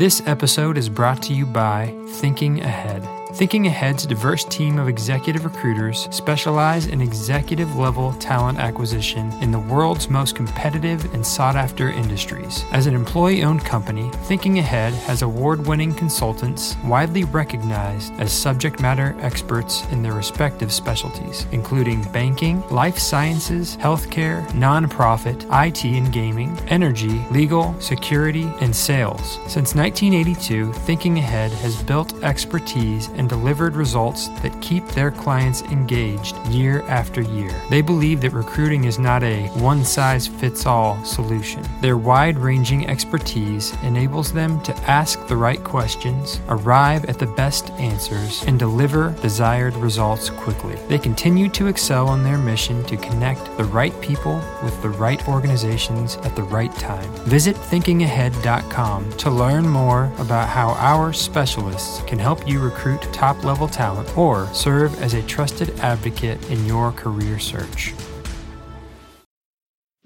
This episode is brought to you by Thinking Ahead. Thinking Ahead's diverse team of executive recruiters specialize in executive level talent acquisition in the world's most competitive and sought after industries. As an employee owned company, Thinking Ahead has award winning consultants widely recognized as subject matter experts in their respective specialties, including banking, life sciences, healthcare, nonprofit, IT and gaming, energy, legal, security, and sales. Since 1982, Thinking Ahead has built expertise and delivered results that keep their clients engaged year after year. They believe that recruiting is not a one size fits all solution. Their wide ranging expertise enables them to ask the right questions, arrive at the best answers, and deliver desired results quickly. They continue to excel on their mission to connect the right people with the right organizations at the right time. Visit thinkingahead.com to learn more about how our specialists can help you recruit top level talent or serve as a trusted advocate in your career search.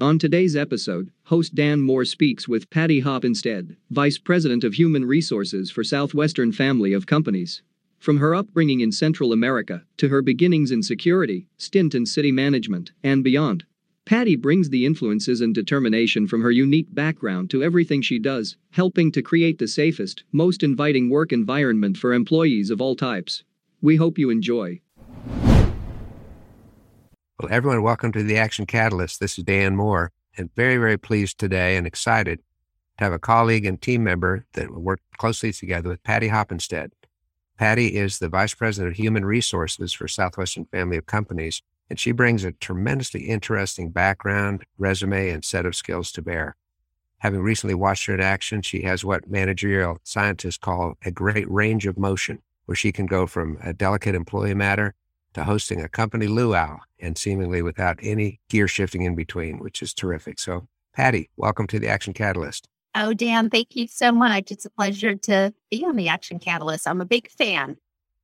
On today's episode, host Dan Moore speaks with Patty Hoppenstedt, Vice President of Human Resources for Southwestern Family of Companies. From her upbringing in Central America to her beginnings in security, stint in city management, and beyond, Patty brings the influences and determination from her unique background to everything she does, helping to create the safest, most inviting work environment for employees of all types. We hope you enjoy. Well, everyone, welcome to the Action Catalyst. This is Dan Moore, and very, very pleased today and excited to have a colleague and team member that will work closely together with Patty Hoppenstedt. Patty is the Vice President of Human Resources for Southwestern Family of Companies, and she brings a tremendously interesting background, resume, and set of skills to bear. Having recently watched her in action, she has what managerial scientists call a great range of motion, where she can go from a delicate employee matter to hosting a company luau and seemingly without any gear shifting in between, which is terrific. So, Patty, welcome to the Action Catalyst. Oh, Dan, thank you so much. It's a pleasure to be on the Action Catalyst. I'm a big fan.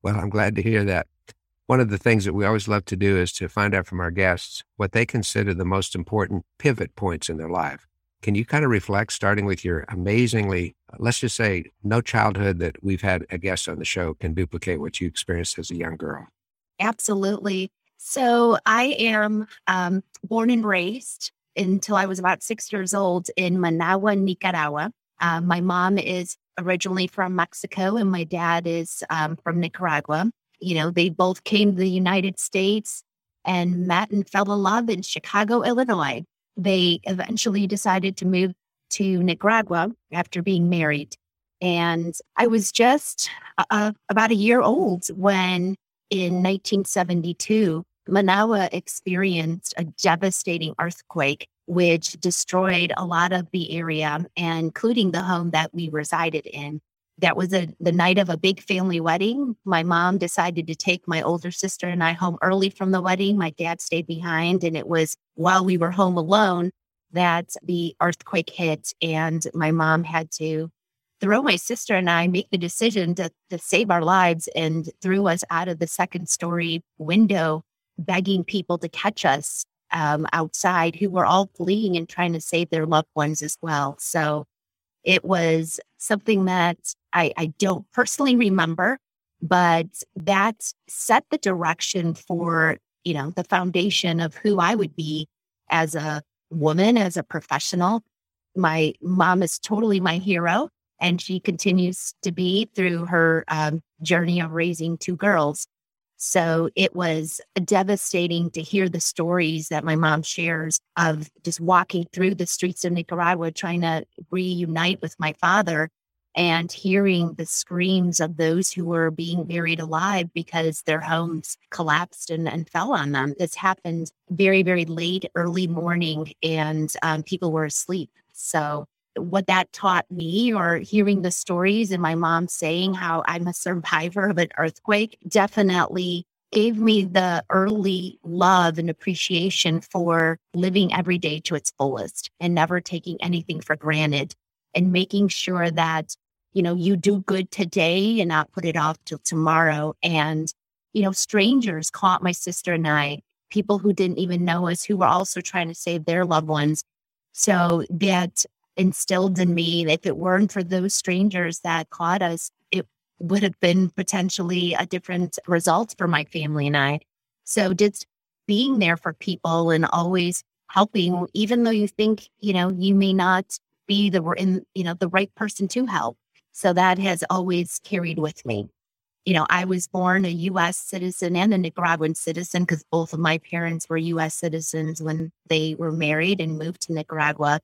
Well, I'm glad to hear that. One of the things that we always love to do is to find out from our guests what they consider the most important pivot points in their life. Can you kind of reflect, starting with your amazingly, let's just say, no childhood that we've had a guest on the show can duplicate what you experienced as a young girl? Absolutely. So I am um, born and raised until I was about six years old in Managua, Nicaragua. Uh, my mom is originally from Mexico and my dad is um, from Nicaragua. You know, they both came to the United States and met and fell in love in Chicago, Illinois. They eventually decided to move to Nicaragua after being married. And I was just uh, about a year old when in 1972, Managua experienced a devastating earthquake, which destroyed a lot of the area, including the home that we resided in. That was a, the night of a big family wedding. My mom decided to take my older sister and I home early from the wedding. My dad stayed behind, and it was while we were home alone that the earthquake hit, and my mom had to throw my sister and I make the decision to, to save our lives and threw us out of the second story window, begging people to catch us um, outside who were all fleeing and trying to save their loved ones as well. So it was something that I, I don't personally remember, but that set the direction for, you know, the foundation of who I would be as a woman, as a professional. My mom is totally my hero and she continues to be through her um, journey of raising two girls. So it was devastating to hear the stories that my mom shares of just walking through the streets of Nicaragua trying to reunite with my father and hearing the screams of those who were being buried alive because their homes collapsed and, and fell on them. This happened very, very late, early morning, and um, people were asleep. So what that taught me or hearing the stories and my mom saying how I'm a survivor of an earthquake definitely gave me the early love and appreciation for living every day to its fullest and never taking anything for granted and making sure that, you know, you do good today and not put it off till tomorrow. And, you know, strangers caught my sister and I, people who didn't even know us, who were also trying to save their loved ones. So that instilled in me, that if it weren't for those strangers that caught us, it would have been potentially a different result for my family and I. So just being there for people and always helping, even though you think, you know, you may not be the in, you know, the right person to help. So that has always carried with me. You know, I was born a US citizen and a Nicaraguan citizen because both of my parents were US citizens when they were married and moved to Nicaragua.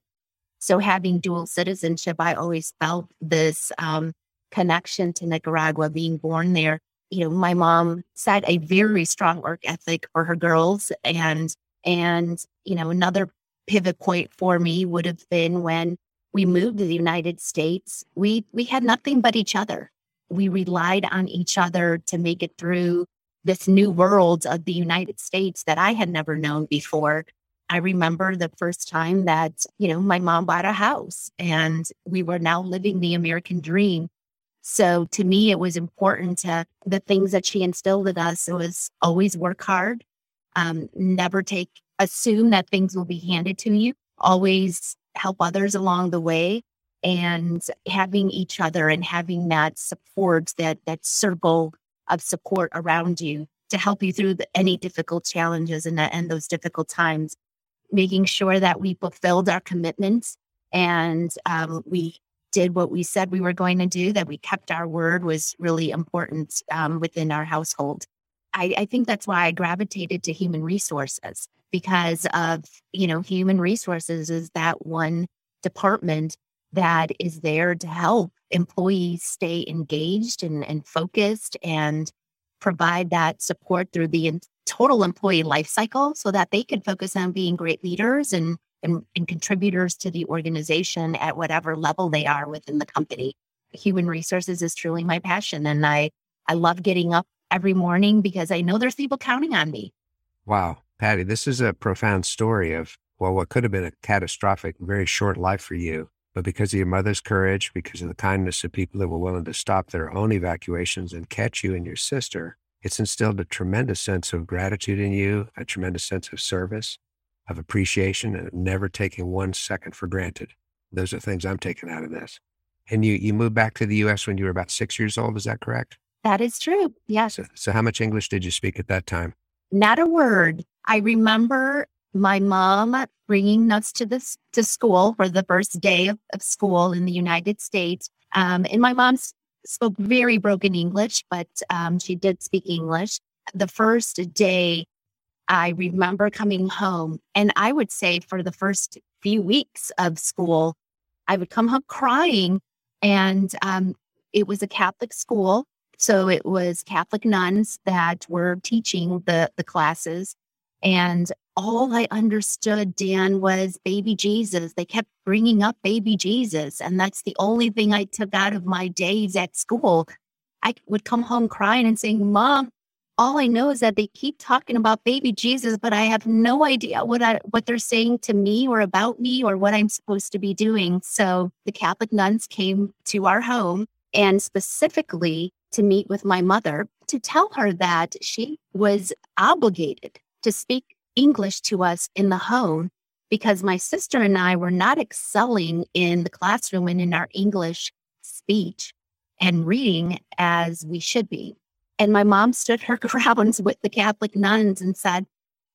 So having dual citizenship, I always felt this um, connection to Nicaragua, being born there. You know, my mom set a very strong work ethic for her girls, and and you know, another pivot point for me would have been when we moved to the United States. We we had nothing but each other. We relied on each other to make it through this new world of the United States that I had never known before. I remember the first time that, you know, my mom bought a house and we were now living the American dream. So to me, it was important to the things that she instilled in us. Was always work hard, um, never take, assume that things will be handed to you, always help others along the way and having each other and having that support, that, that circle of support around you to help you through the, any difficult challenges and, and those difficult times making sure that we fulfilled our commitments and um, we did what we said we were going to do, that we kept our word was really important um, within our household. I, I think that's why I gravitated to human resources because of, you know, human resources is that one department that is there to help employees stay engaged and, and focused and provide that support through the total employee life cycle so that they can focus on being great leaders and, and, and contributors to the organization at whatever level they are within the company. Human resources is truly my passion. And I, I love getting up every morning because I know there's people counting on me. Wow. Patty, this is a profound story of, well, what could have been a catastrophic, very short life for you. But because of your mother's courage, because of the kindness of people that were willing to stop their own evacuations and catch you and your sister, it's instilled a tremendous sense of gratitude in you, a tremendous sense of service, of appreciation, and never taking one second for granted. Those are things I'm taking out of this. And you, you moved back to the U.S. when you were about six years old. Is that correct? That is true. Yes. So, so how much English did you speak at that time? Not a word. I remember my mom bringing us to this to school for the first day of, of school in the United States. Um, and my mom spoke very broken English, but um, she did speak English. The first day, I remember coming home, and I would say for the first few weeks of school, I would come home crying. And um, it was a Catholic school. So it was Catholic nuns that were teaching the, the classes. And all I understood, Dan, was baby Jesus. They kept bringing up baby Jesus. And that's the only thing I took out of my days at school. I would come home crying and saying, Mom, all I know is that they keep talking about baby Jesus, but I have no idea what I, what they're saying to me or about me or what I'm supposed to be doing. So the Catholic nuns came to our home and specifically to meet with my mother to tell her that she was obligated to speak English to us in the home because my sister and I were not excelling in the classroom and in our English speech and reading as we should be. And my mom stood her grounds with the Catholic nuns and said,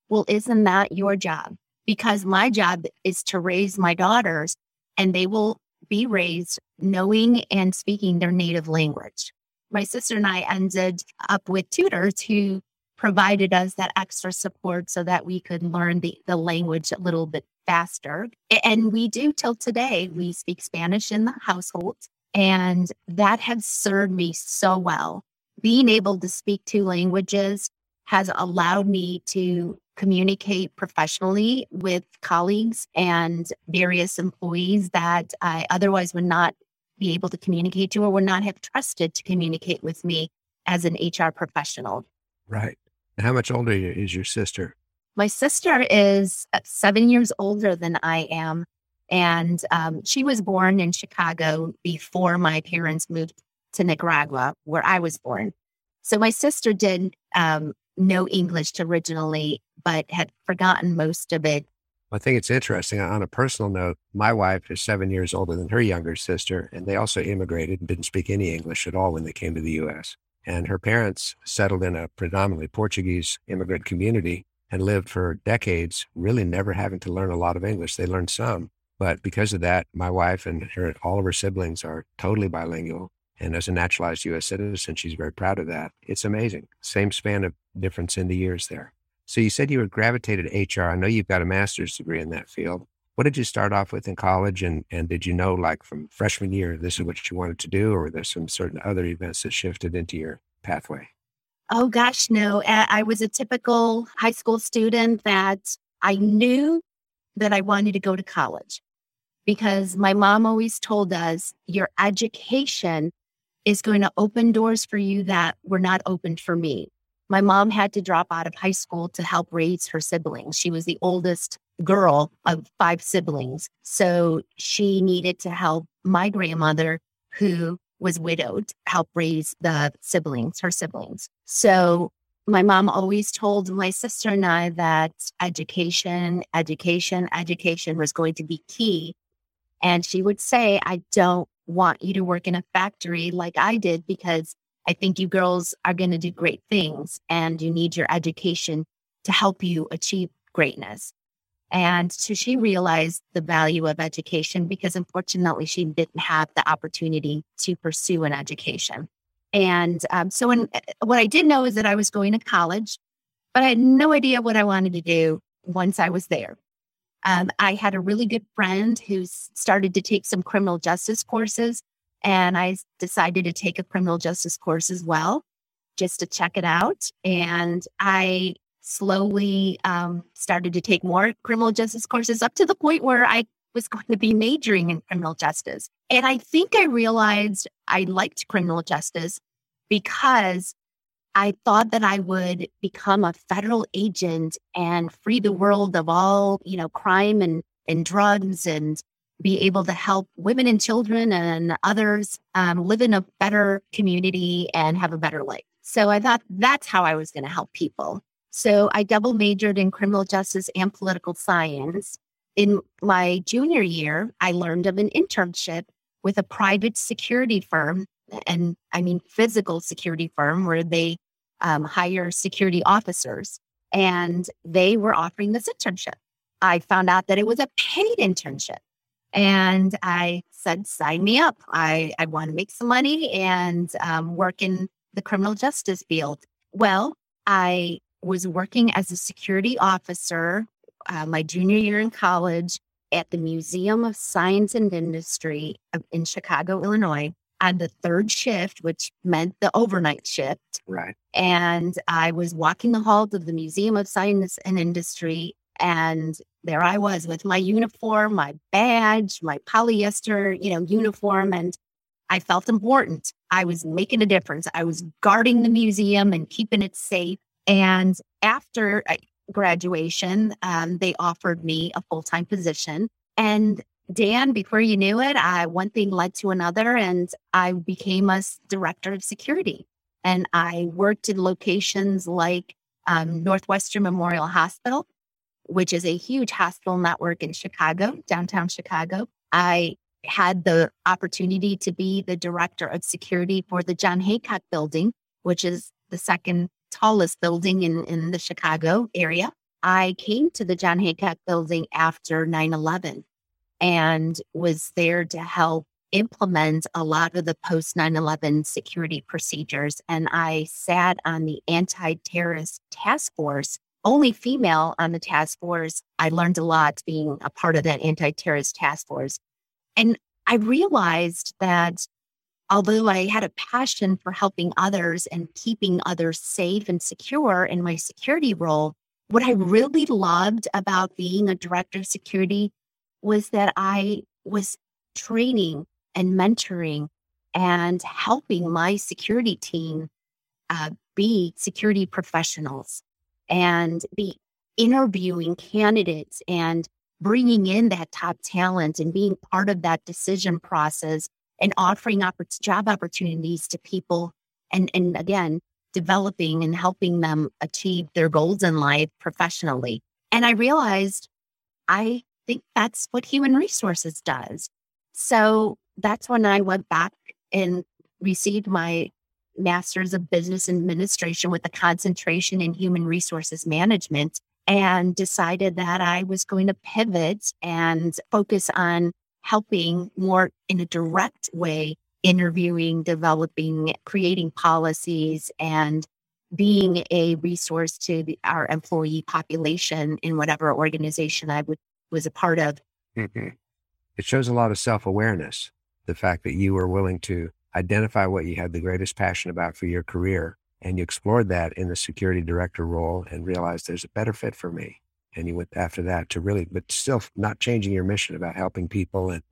Well, isn't that your job? Because my job is to raise my daughters and they will be raised knowing and speaking their native language. My sister and I ended up with tutors who provided us that extra support so that we could learn the, the language a little bit faster. And we do till today. We speak Spanish in the household, and that has served me so well. Being able to speak two languages has allowed me to communicate professionally with colleagues and various employees that I otherwise would not be able to communicate to or would not have trusted to communicate with me as an HR professional. Right. And how much older is your sister? My sister is uh, seven years older than I am. And um, she was born in Chicago before my parents moved to Nicaragua, where I was born. So my sister did um, know English originally, but had forgotten most of it. I think it's interesting. On a personal note, my wife is seven years older than her younger sister, and they also immigrated and didn't speak any English at all when they came to the U.S. And her parents settled in a predominantly Portuguese immigrant community and lived for decades, really never having to learn a lot of English. They learned some, but because of that, my wife and her, all of her siblings are totally bilingual. And as a naturalized U.S. citizen, she's very proud of that. It's amazing. Same span of difference in the years there. So you said you were gravitated to HR. I know you've got a master's degree in that field. What did you start off with in college? And, and did you know, like from freshman year, this is what you wanted to do? Or were there some certain other events that shifted into your pathway? Oh, gosh, no. I was a typical high school student that I knew that I wanted to go to college because my mom always told us your education is going to open doors for you that were not opened for me. My mom had to drop out of high school to help raise her siblings. She was the oldest girl of five siblings. So she needed to help my grandmother, who was widowed, help raise the siblings, her siblings. So my mom always told my sister and I that education, education, education was going to be key. And she would say, I don't want you to work in a factory like I did because I think you girls are going to do great things and you need your education to help you achieve greatness. And so she realized the value of education because unfortunately she didn't have the opportunity to pursue an education. And um, so when, what I did know is that I was going to college, but I had no idea what I wanted to do once I was there. Um, I had a really good friend who started to take some criminal justice courses, and I decided to take a criminal justice course as well, just to check it out. And I slowly um, started to take more criminal justice courses up to the point where I was going to be majoring in criminal justice. And I think I realized I liked criminal justice because I thought that I would become a federal agent and free the world of all, you know, crime and, and drugs and be able to help women and children and others um, live in a better community and have a better life. So I thought that's how I was going to help people. So I double majored in criminal justice and political science. In my junior year, I learned of an internship with a private security firm, and I mean physical security firm, where they um, hire security officers. And they were offering this internship. I found out that it was a paid internship. And I said, sign me up. I, I want to make some money and um, work in the criminal justice field. Well, I was working as a security officer uh, my junior year in college at the Museum of Science and Industry in Chicago, Illinois, on the third shift, which meant the overnight shift. Right. And I was walking the halls of the Museum of Science and Industry. And there I was with my uniform, my badge, my polyester, you know, uniform. And I felt important. I was making a difference. I was guarding the museum and keeping it safe. And after uh, graduation, um, they offered me a full time position. And Dan, before you knew it, I, one thing led to another, and I became a director of security. And I worked in locations like um, Northwestern Memorial Hospital, which is a huge hospital network in Chicago, downtown Chicago. I had the opportunity to be the director of security for the John Hancock building, which is the second tallest building in, in the Chicago area. I came to the John Hancock building after 9 11 and was there to help implement a lot of the post 9 11 security procedures. And I sat on the anti terrorist task force, only female on the task force. I learned a lot being a part of that anti terrorist task force. And I realized that although I had a passion for helping others and keeping others safe and secure in my security role, what I really loved about being a director of security was that I was training and mentoring and helping my security team uh, be security professionals and be interviewing candidates and bringing in that top talent and being part of that decision process and offering oppor- job opportunities to people and and again developing and helping them achieve their goals in life professionally. And i realized i think that's what human resources does. So that's when i went back and received my master's of business administration with a concentration in human resources management and decided that I was going to pivot and focus on helping more in a direct way, interviewing, developing, creating policies, and being a resource to the, our employee population in whatever organization I would, was a part of. Mm-hmm. It shows a lot of self awareness, the fact that you were willing to identify what you had the greatest passion about for your career and you explored that in the security director role and realized there's a better fit for me. And you went after that to really, but still not changing your mission about helping people and,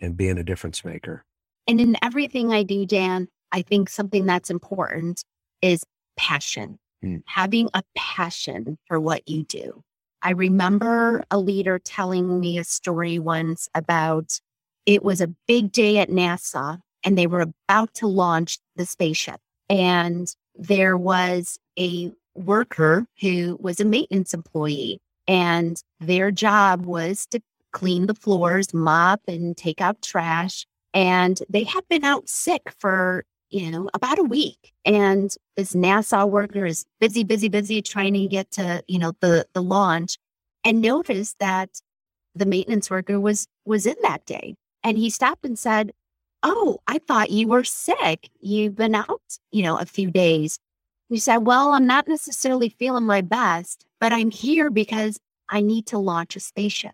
and being a difference maker. And in everything I do, Dan, I think something that's important is passion, mm. having a passion for what you do. I remember a leader telling me a story once about it was a big day at NASA and they were about to launch the spaceship. And there was a worker who was a maintenance employee, and their job was to clean the floors, mop, and take out trash. And they had been out sick for, you know, about a week. And this NASA worker is busy, busy, busy trying to get to, you know, the, the launch and noticed that the maintenance worker was was in that day. And he stopped and said, Oh, I thought you were sick. You've been out, you know, a few days. You said, Well, I'm not necessarily feeling my best, but I'm here because I need to launch a spaceship.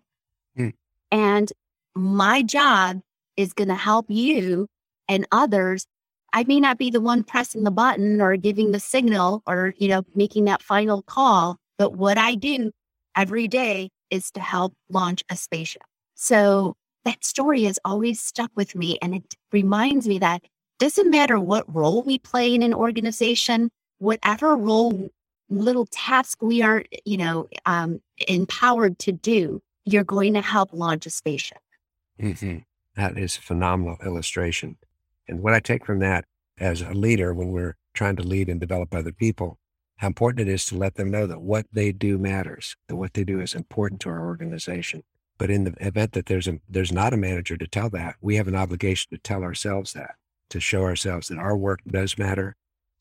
Mm. And my job is going to help you and others. I may not be the one pressing the button or giving the signal or, you know, making that final call, but what I do every day is to help launch a spaceship. So that story has always stuck with me. And it reminds me that doesn't matter what role we play in an organization, whatever role, little task we are, you know, um, empowered to do, you're going to help launch a spaceship. Mm-hmm. That is a phenomenal illustration. And what I take from that as a leader when we're trying to lead and develop other people, how important it is to let them know that what they do matters, that what they do is important to our organization. But in the event that there's a, there's not a manager to tell that, we have an obligation to tell ourselves that, to show ourselves that our work does matter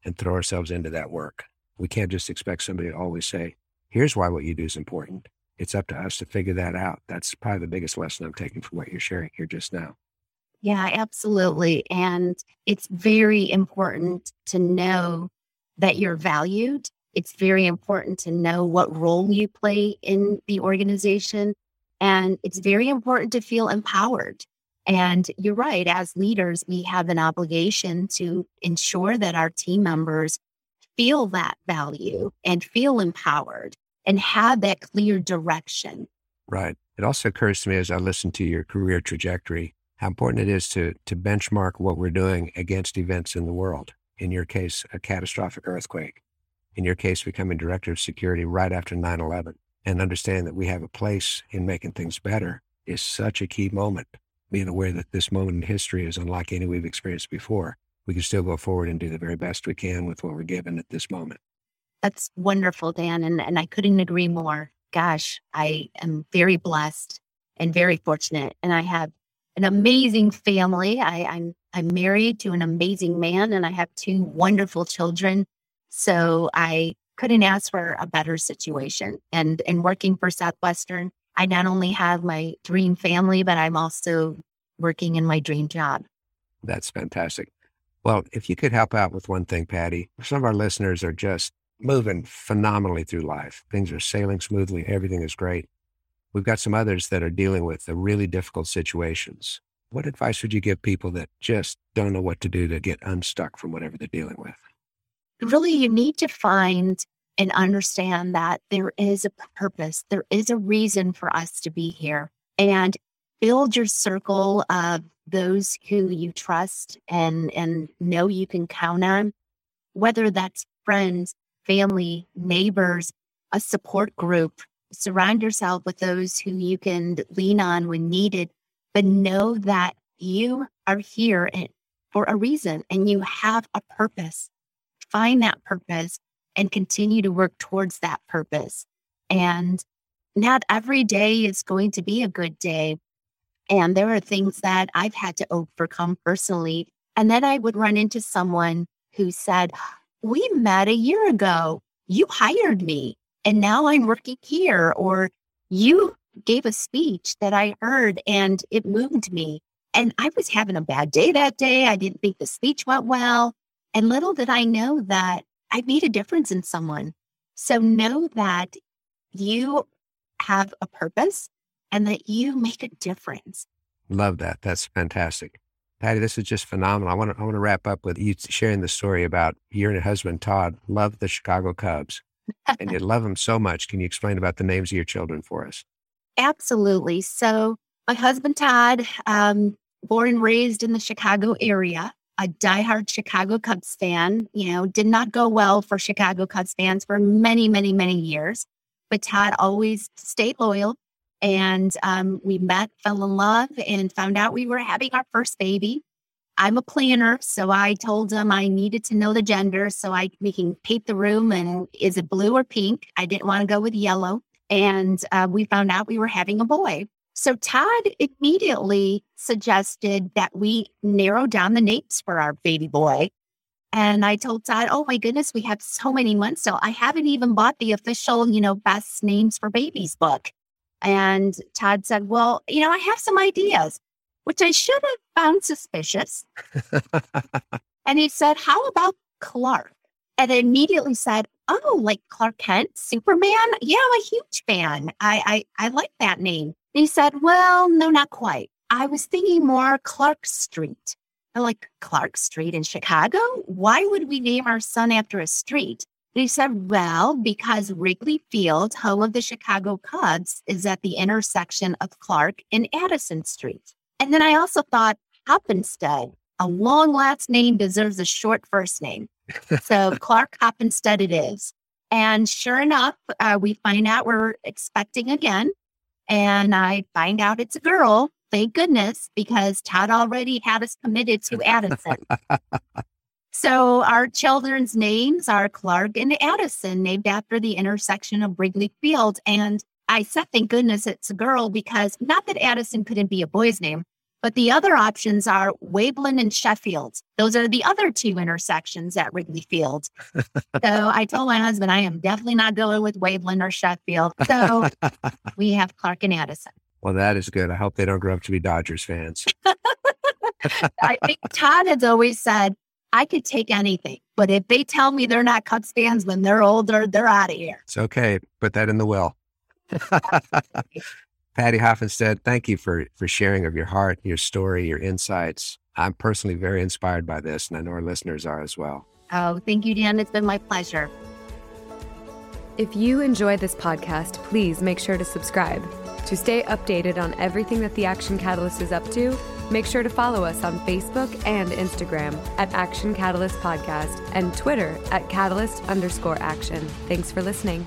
and throw ourselves into that work. We can't just expect somebody to always say, here's why what you do is important. It's up to us to figure that out. That's probably the biggest lesson I'm taking from what you're sharing here just now. Yeah, absolutely. And it's very important to know that you're valued. It's very important to know what role you play in the organization and it's very important to feel empowered. And you're right, as leaders, we have an obligation to ensure that our team members feel that value and feel empowered and have that clear direction. Right. It also occurs to me as I listen to your career trajectory how important it is to, to benchmark what we're doing against events in the world. In your case, a catastrophic earthquake. In your case, becoming director of security right after 9 11 and understand that we have a place in making things better is such a key moment. Being aware that this moment in history is unlike any we've experienced before, we can still go forward and do the very best we can with what we're given at this moment. That's wonderful, Dan. And, and I couldn't agree more. Gosh, I am very blessed and very fortunate. And I have an amazing family. I, I'm I'm married to an amazing man and I have two wonderful children. So I couldn't ask for a better situation. And and working for Southwestern, I not only have my dream family, but I'm also working in my dream job. That's fantastic. Well, if you could help out with one thing, Patty, some of our listeners are just moving phenomenally through life. Things are sailing smoothly. Everything is great. We've got some others that are dealing with the really difficult situations. What advice would you give people that just don't know what to do to get unstuck from whatever they're dealing with? Really, you need to find and understand that there is a purpose, there is a reason for us to be here. And build your circle of those who you trust and, and know you can count on, whether that's friends, family, neighbors, a support group. Surround yourself with those who you can lean on when needed, but know that you are here for a reason and you have a purpose. Find that purpose and continue to work towards that purpose. And not every day is going to be a good day. And there are things that I've had to overcome personally. And then I would run into someone who said, We met a year ago. You hired me, and now I'm working here. Or you gave a speech that I heard and it moved me. And I was having a bad day that day. I didn't think the speech went well. And little did I know that I made a difference in someone. So know that you have a purpose and that you make a difference. Love that. That's fantastic. Patty, this is just phenomenal. I want to I want to wrap up with you sharing the story about you and your husband Todd love the Chicago Cubs, and you love them so much. Can you explain about the names of your children for us? Absolutely. So my husband Todd, um, born and raised in the Chicago area, a diehard Chicago Cubs fan. You know, did not go well for Chicago Cubs fans for many, many, many years, but Todd always stayed loyal and um, we met, fell in love, and found out we were having our first baby. I'm a planner, so I told him I needed to know the gender so I we can paint the room and is it blue or pink? I didn't want to go with yellow, and uh, we found out we were having a boy. So Todd immediately suggested that we narrow down the names for our baby boy. And I told Todd, oh my goodness, we have so many months still. I haven't even bought the official, you know, best names for babies book. And Todd said, Well, you know, I have some ideas, which I should have found suspicious. and he said, How about Clark? And I immediately said, Oh, like Clark Kent, Superman? Yeah, I'm a huge fan. I, I, I like that name. And he said, Well, no, not quite. I was thinking more Clark Street. I'm like, Clark Street in Chicago? Why would we name our son after a street? He said, well, because Wrigley Field, home of the Chicago Cubs, is at the intersection of Clark and Addison Street. And then I also thought Hoppenstedt, a long last name deserves a short first name. so Clark Hoppenstedt it is. And sure enough, uh, we find out we're expecting again. And I find out it's a girl. Thank goodness, because Todd already had us committed to Addison. So our children's names are Clark and Addison, named after the intersection of Wrigley Field. And I said, thank goodness it's a girl because not that Addison couldn't be a boy's name, but the other options are Waveland and Sheffield. Those are the other two intersections at Wrigley Field. so I told my husband, I am definitely not going with Waveland or Sheffield. So we have Clark and Addison. Well, that is good. I hope they don't grow up to be Dodgers fans. I think Todd has always said, I could take anything. But if they tell me they're not Cubs fans when they're older, they're out of here. It's okay. Put that in the will. Patty Hoppenstedt, thank you for for sharing of your heart, your story, your insights. I'm personally very inspired by this, and I know our listeners are as well. Oh, thank you, Dan. It's been my pleasure. If you enjoy this podcast, please make sure to subscribe. To stay updated on everything that the Action Catalyst is up to, make sure to follow us on Facebook and Instagram at Action Catalyst Podcast and Twitter at Catalyst underscore action. Thanks for listening.